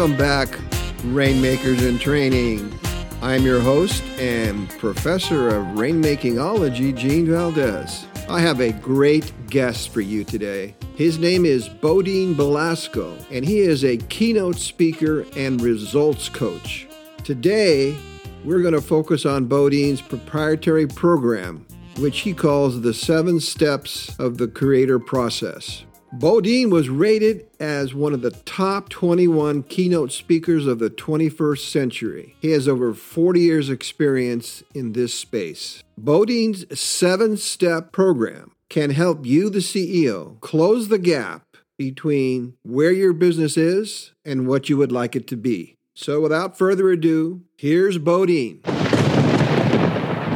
Welcome back, Rainmakers in Training. I'm your host and professor of rainmakingology, Gene Valdez. I have a great guest for you today. His name is Bodine Balasco, and he is a keynote speaker and results coach. Today, we're going to focus on Bodine's proprietary program, which he calls the seven steps of the creator process. Bodine was rated as one of the top 21 keynote speakers of the 21st century. He has over 40 years' experience in this space. Bodine's seven step program can help you, the CEO, close the gap between where your business is and what you would like it to be. So, without further ado, here's Bodine.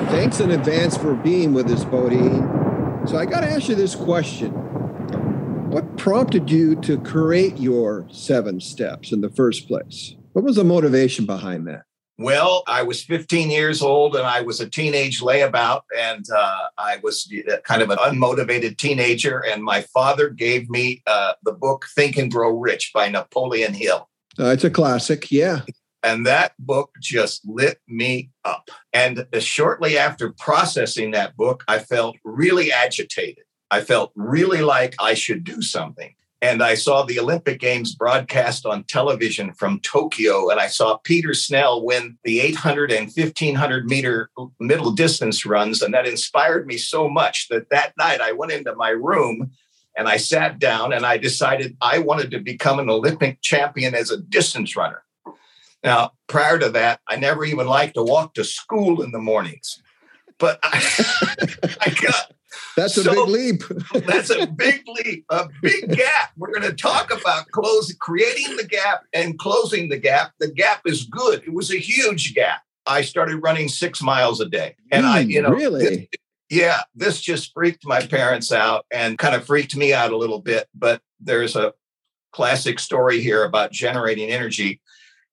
Thanks in advance for being with us, Bodine. So, I got to ask you this question. What prompted you to create your seven steps in the first place? What was the motivation behind that? Well, I was 15 years old and I was a teenage layabout, and uh, I was uh, kind of an unmotivated teenager. And my father gave me uh, the book Think and Grow Rich by Napoleon Hill. Uh, it's a classic, yeah. And that book just lit me up. And uh, shortly after processing that book, I felt really agitated. I felt really like I should do something. And I saw the Olympic Games broadcast on television from Tokyo, and I saw Peter Snell win the 800 and 1500 meter middle distance runs. And that inspired me so much that that night I went into my room and I sat down and I decided I wanted to become an Olympic champion as a distance runner. Now, prior to that, I never even liked to walk to school in the mornings. But I, I got that's a so, big leap. that's a big leap, a big gap. We're going to talk about closing, creating the gap and closing the gap. The gap is good. It was a huge gap. I started running six miles a day, and mm, I, you know, really. This, yeah, this just freaked my parents out and kind of freaked me out a little bit. But there's a classic story here about generating energy.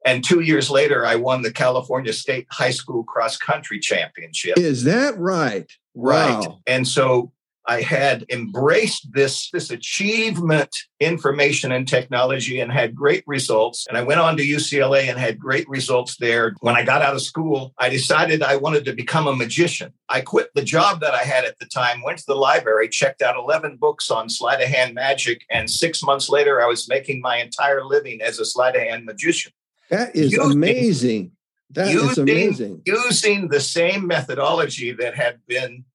And two years later, I won the California State High School Cross Country Championship. Is that right? Right. Wow. And so I had embraced this, this achievement information and technology and had great results. And I went on to UCLA and had great results there. When I got out of school, I decided I wanted to become a magician. I quit the job that I had at the time, went to the library, checked out 11 books on sleight of hand magic. And six months later, I was making my entire living as a sleight of hand magician. That is using, amazing. That using, is amazing. Using the same methodology that had been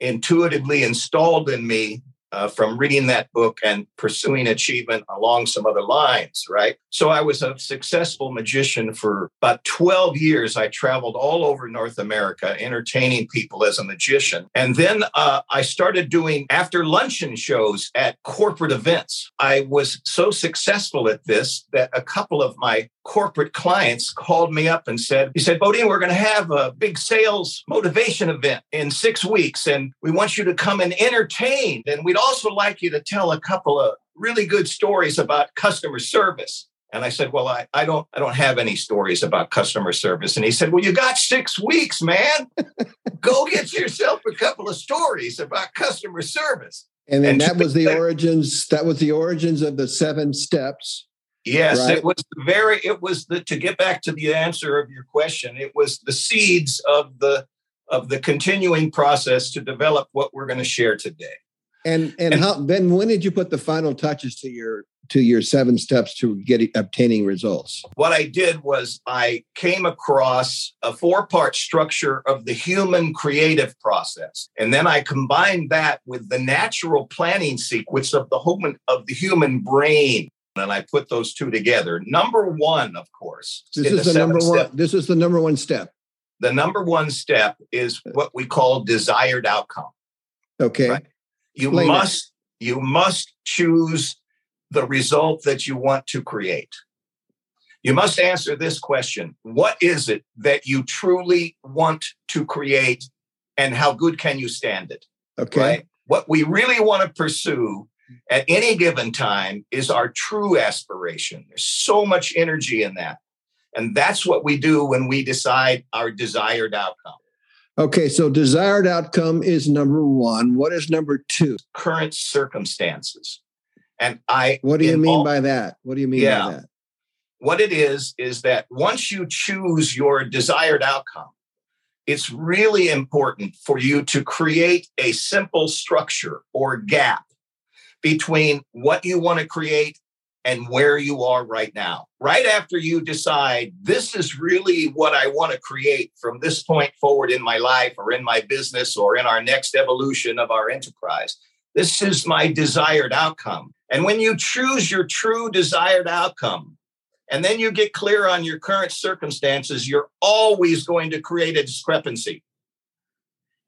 intuitively installed in me uh, from reading that book and pursuing achievement along some other lines, right? So I was a successful magician for about 12 years. I traveled all over North America entertaining people as a magician. And then uh, I started doing after luncheon shows at corporate events. I was so successful at this that a couple of my corporate clients called me up and said, he said, Bodine, we're going to have a big sales motivation event in six weeks, and we want you to come and entertain. And we'd also like you to tell a couple of really good stories about customer service. And I said, Well, I, I don't I don't have any stories about customer service. And he said, Well, you got six weeks, man. Go get yourself a couple of stories about customer service. And then and that was the origins, that was the origins of the seven steps Yes, right? it was very, it was the, to get back to the answer of your question, it was the seeds of the, of the continuing process to develop what we're going to share today. And, and, and how, then when did you put the final touches to your, to your seven steps to get obtaining results? What I did was I came across a four part structure of the human creative process. And then I combined that with the natural planning sequence of the human, of the human brain and I put those two together. Number one, of course, this is the, the number one. Step, this is the number one step. The number one step is what we call desired outcome. Okay. Right? You Explain must it. you must choose the result that you want to create. You must answer this question What is it that you truly want to create, and how good can you stand it? Okay. Right? What we really want to pursue at any given time is our true aspiration. There's so much energy in that. And that's what we do when we decide our desired outcome. Okay, so desired outcome is number one. What is number two? Current circumstances. And I. What do you mean all, by that? What do you mean yeah, by that? what it is is that once you choose your desired outcome, it's really important for you to create a simple structure or gap between what you want to create and where you are right now. Right after you decide, this is really what I want to create from this point forward in my life or in my business or in our next evolution of our enterprise. This is my desired outcome. And when you choose your true desired outcome, and then you get clear on your current circumstances, you're always going to create a discrepancy.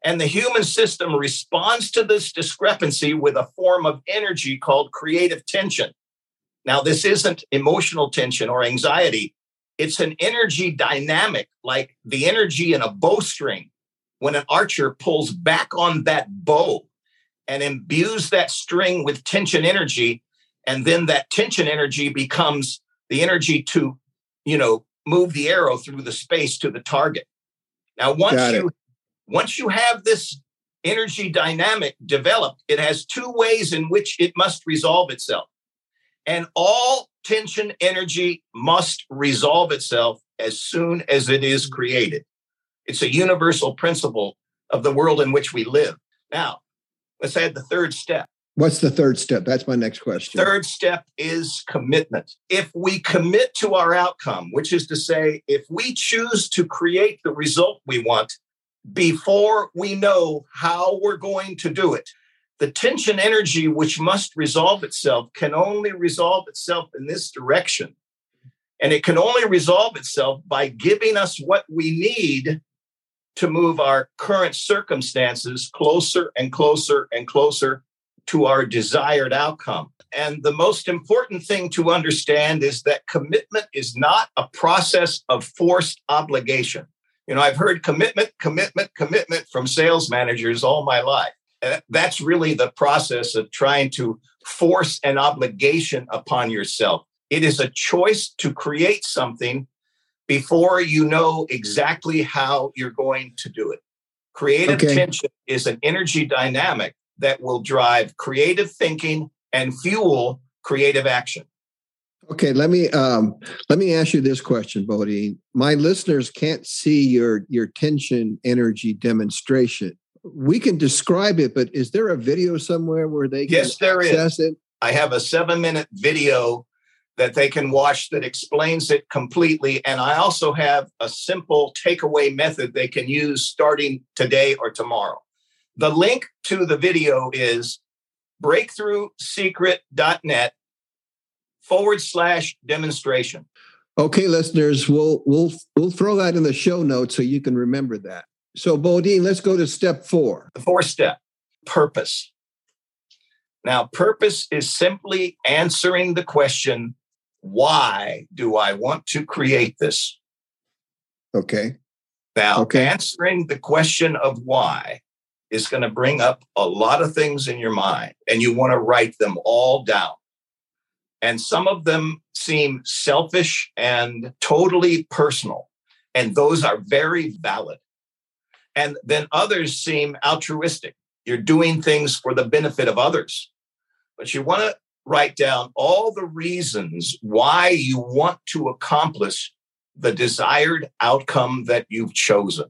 And the human system responds to this discrepancy with a form of energy called creative tension. Now, this isn't emotional tension or anxiety, it's an energy dynamic, like the energy in a bowstring when an archer pulls back on that bow and imbues that string with tension energy. And then that tension energy becomes the energy to, you know, move the arrow through the space to the target. Now, once you once you have this energy dynamic developed, it has two ways in which it must resolve itself. And all tension energy must resolve itself as soon as it is created. It's a universal principle of the world in which we live. Now, let's add the third step. What's the third step? That's my next question. Third step is commitment. If we commit to our outcome, which is to say, if we choose to create the result we want before we know how we're going to do it, the tension energy which must resolve itself can only resolve itself in this direction. And it can only resolve itself by giving us what we need to move our current circumstances closer and closer and closer to our desired outcome. And the most important thing to understand is that commitment is not a process of forced obligation. You know, I've heard commitment, commitment, commitment from sales managers all my life that's really the process of trying to force an obligation upon yourself. It is a choice to create something before you know exactly how you're going to do it. Creative okay. tension is an energy dynamic that will drive creative thinking and fuel creative action. Okay, let me um, let me ask you this question, Bodine. My listeners can't see your your tension energy demonstration we can describe it, but is there a video somewhere where they can yes, there is. it? I have a seven minute video that they can watch that explains it completely. And I also have a simple takeaway method they can use starting today or tomorrow. The link to the video is breakthroughsecret.net forward slash demonstration. Okay, listeners, we'll we'll we'll throw that in the show notes so you can remember that. So, Bodine, let's go to step four. The fourth step purpose. Now, purpose is simply answering the question why do I want to create this? Okay. Now, okay. answering the question of why is going to bring up a lot of things in your mind, and you want to write them all down. And some of them seem selfish and totally personal, and those are very valid. And then others seem altruistic. You're doing things for the benefit of others. But you want to write down all the reasons why you want to accomplish the desired outcome that you've chosen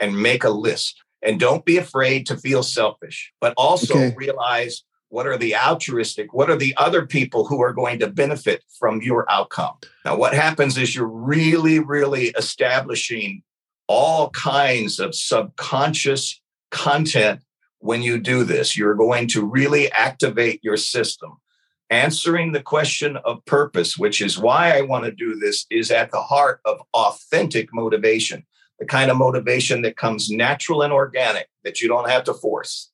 and make a list. And don't be afraid to feel selfish, but also okay. realize what are the altruistic, what are the other people who are going to benefit from your outcome. Now, what happens is you're really, really establishing all kinds of subconscious content when you do this. You're going to really activate your system. Answering the question of purpose, which is why I want to do this, is at the heart of authentic motivation, the kind of motivation that comes natural and organic that you don't have to force.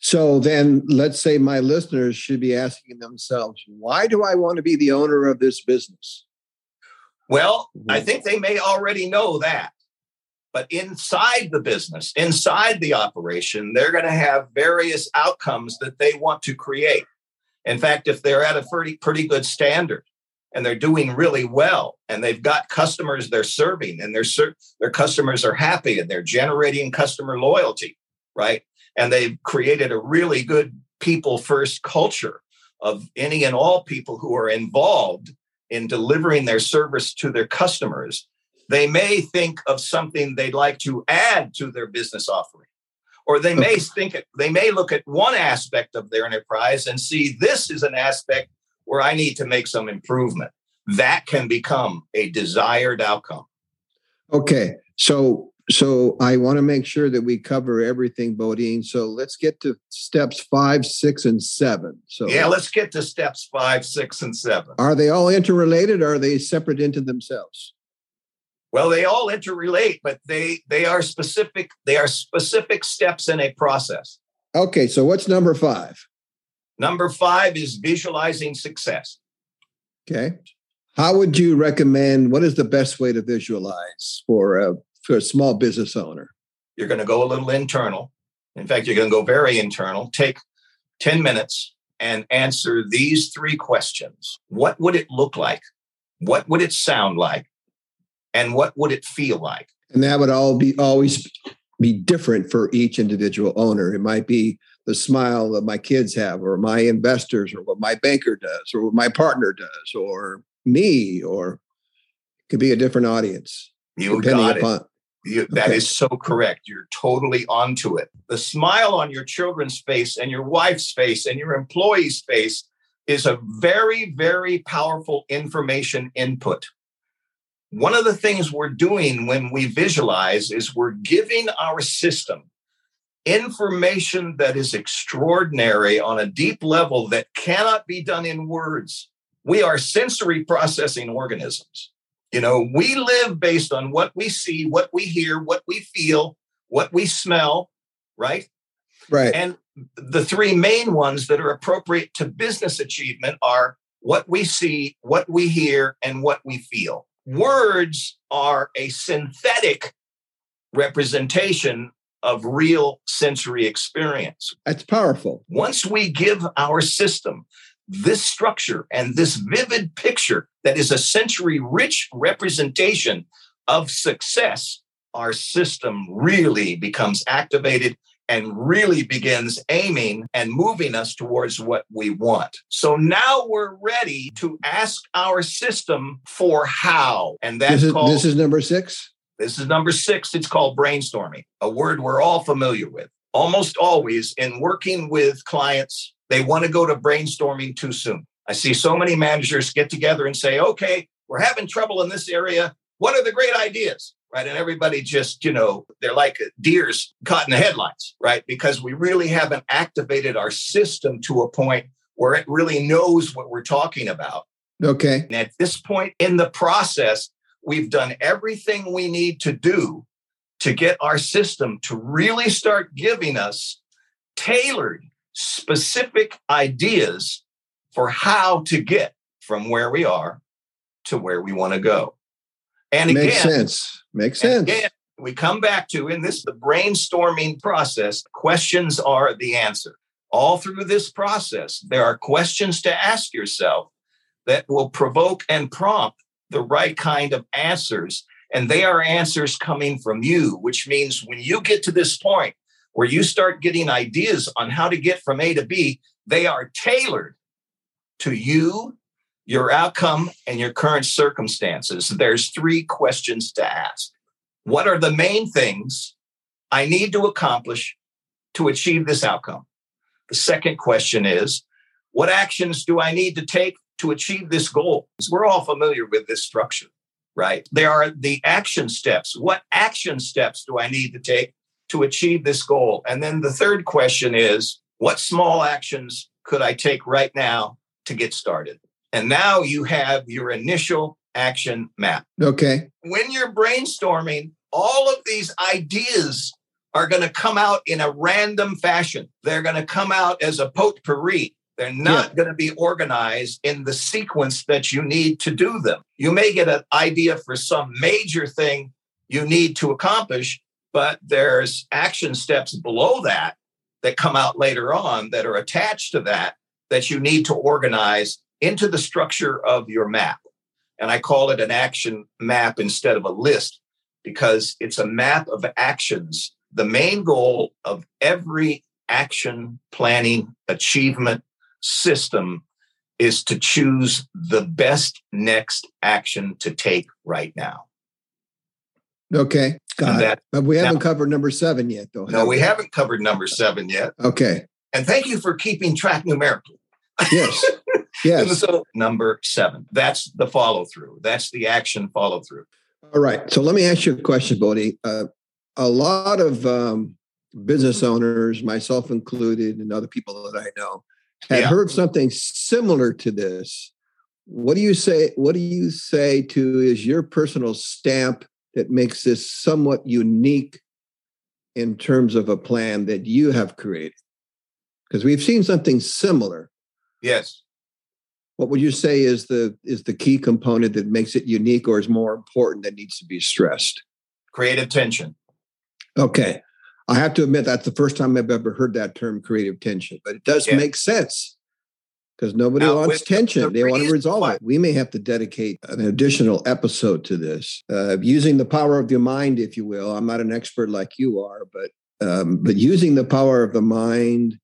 So then let's say my listeners should be asking themselves, why do I want to be the owner of this business? Well, I think they may already know that. But inside the business, inside the operation, they're going to have various outcomes that they want to create. In fact, if they're at a pretty, pretty good standard and they're doing really well and they've got customers they're serving and their, their customers are happy and they're generating customer loyalty, right? And they've created a really good people first culture of any and all people who are involved in delivering their service to their customers, they may think of something they'd like to add to their business offering. Or they may think they may look at one aspect of their enterprise and see this is an aspect where I need to make some improvement. That can become a desired outcome. Okay. So so I want to make sure that we cover everything, Bodine. So let's get to steps five, six, and seven. So yeah, let's get to steps five, six, and seven. Are they all interrelated or are they separate into themselves? Well, they all interrelate, but they they are specific, they are specific steps in a process. Okay, so what's number five? Number five is visualizing success. Okay. How would you recommend? What is the best way to visualize for a for a small business owner? You're going to go a little internal. In fact, you're going to go very internal. Take 10 minutes and answer these three questions. What would it look like? What would it sound like? And what would it feel like? And that would all be always be different for each individual owner. It might be the smile that my kids have, or my investors, or what my banker does, or what my partner does, or me, or it could be a different audience. You got it. You, that okay. is so correct. You're totally onto it. The smile on your children's face and your wife's face and your employee's face is a very, very powerful information input. One of the things we're doing when we visualize is we're giving our system information that is extraordinary on a deep level that cannot be done in words. We are sensory processing organisms. You know, we live based on what we see, what we hear, what we feel, what we smell, right? Right. And the three main ones that are appropriate to business achievement are what we see, what we hear, and what we feel. Words are a synthetic representation of real sensory experience. That's powerful. Once we give our system this structure and this vivid picture that is a sensory rich representation of success, our system really becomes activated and really begins aiming and moving us towards what we want. So now we're ready to ask our system for how. And that's this is, called this is number six. This is number six. It's called brainstorming, a word we're all familiar with. Almost always in working with clients, they want to go to brainstorming too soon. I see so many managers get together and say, okay, we're having trouble in this area. What are the great ideas? Right. And everybody just, you know, they're like deers caught in the headlights, right? Because we really haven't activated our system to a point where it really knows what we're talking about. Okay. And at this point in the process, we've done everything we need to do to get our system to really start giving us tailored specific ideas for how to get from where we are to where we want to go. And again, makes sense. Makes sense. Again, we come back to in this the brainstorming process, questions are the answer. All through this process, there are questions to ask yourself that will provoke and prompt the right kind of answers. And they are answers coming from you, which means when you get to this point where you start getting ideas on how to get from A to B, they are tailored to you, your outcome, and your current circumstances. There's three questions to ask. What are the main things I need to accomplish to achieve this outcome? The second question is, what actions do I need to take to achieve this goal? We're all familiar with this structure, right? There are the action steps. What action steps do I need to take to achieve this goal? And then the third question is what small actions could I take right now to get started? And now you have your initial action map. Okay. When you're brainstorming, all of these ideas are going to come out in a random fashion. They're going to come out as a potpourri. They're not yeah. going to be organized in the sequence that you need to do them. You may get an idea for some major thing you need to accomplish, but there's action steps below that that come out later on that are attached to that that you need to organize into the structure of your map. And I call it an action map instead of a list because it's a map of actions. The main goal of every action planning achievement system is to choose the best next action to take right now. Okay. Got that- But we haven't now- covered number seven yet, though. No, have we haven't covered number seven yet. Okay. And thank you for keeping track numerically. Yes. Yes. so, number seven, that's the follow through. That's the action follow through. All right. So let me ask you a question, Bodie. Uh, a lot of um, business owners, myself included, and other people that I know, had Yeah. heard something similar to this. What do you say? What do you say to is your personal stamp that makes this somewhat unique in terms of a plan that you have created? Because we've seen something similar. Yes. What would you say is the is the key component that makes it unique or is more important that needs to be stressed? Creative tension. Okay. I have to admit that's the first time I've ever heard that term creative tension, but it does Yeah. make sense because nobody Now, wants with the- tension. the they want to resolve why- it. We may have to dedicate an additional episode to this, uh, using the power of the mind, if you will. I'm not an expert like you are, but um, but using the power of the mind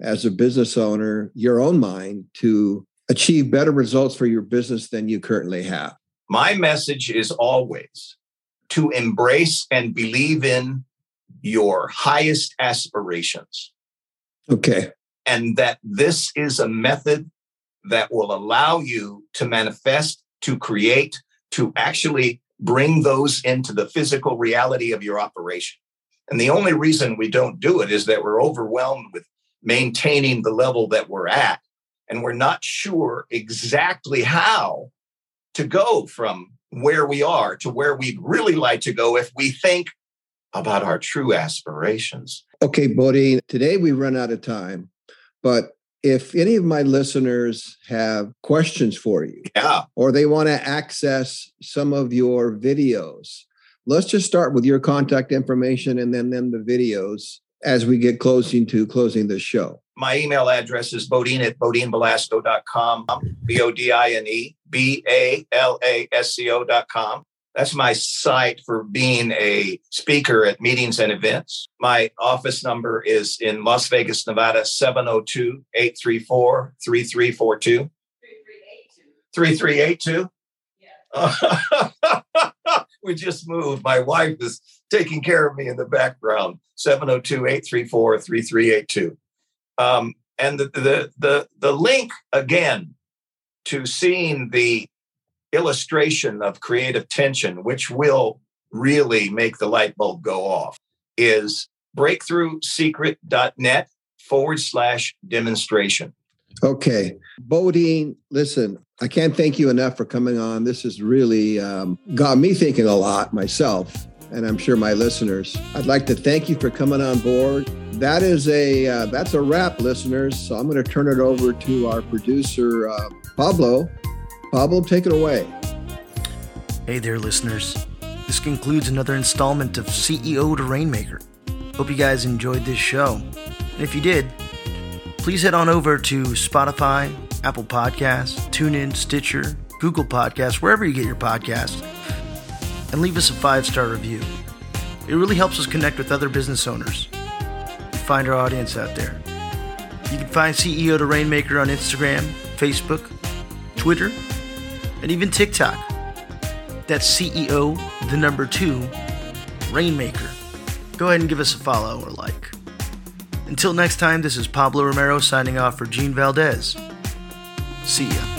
as a business owner, your own mind to achieve better results for your business than you currently have. My message is always to embrace and believe in your highest aspirations. Okay. And that this is a method that will allow you to manifest, to create, to actually bring those into the physical reality of your operation. And the only reason we don't do it is that we're overwhelmed with maintaining the level that we're at. And we're not sure exactly how to go from where we are to where we'd really like to go if we think about our true aspirations. Okay, Bodhi, today we run out of time, but if any of my listeners have questions for you Yeah. or they want to access some of your videos, let's just start with your contact information and then, then the videos as we get closing to closing the show. My email address is bodine at bodinebalasco.com, B O D I N E B A L A S C O.com. That's my site for being a speaker at meetings and events. My office number is in Las Vegas, Nevada, 702 834 3342. 3382. we just moved. My wife is taking care of me in the background. 702 834 3382. Um, and the, the the the link again to seeing the illustration of creative tension, which will really make the light bulb go off, is breakthroughsecret.net forward slash demonstration. Okay. Bodine, listen, I can't thank you enough for coming on. This has really um, got me thinking a lot myself, and I'm sure my listeners. I'd like to thank you for coming on board. That is a uh, that's a wrap, listeners. So I'm going to turn it over to our producer, uh, Pablo. Pablo, take it away. Hey there, listeners. This concludes another installment of CEO to Rainmaker. Hope you guys enjoyed this show. And if you did, please head on over to Spotify, Apple Podcasts, TuneIn, Stitcher, Google Podcasts, wherever you get your podcasts, and leave us a five star review. It really helps us connect with other business owners and find our audience out there. You can find CEO to Rainmaker on Instagram, Facebook, Twitter, and even TikTok. That's CEO, the number two, Rainmaker. Go ahead and give us a follow or like. Until next time, this is Pablo Romero signing off for Gene Valdez. See ya.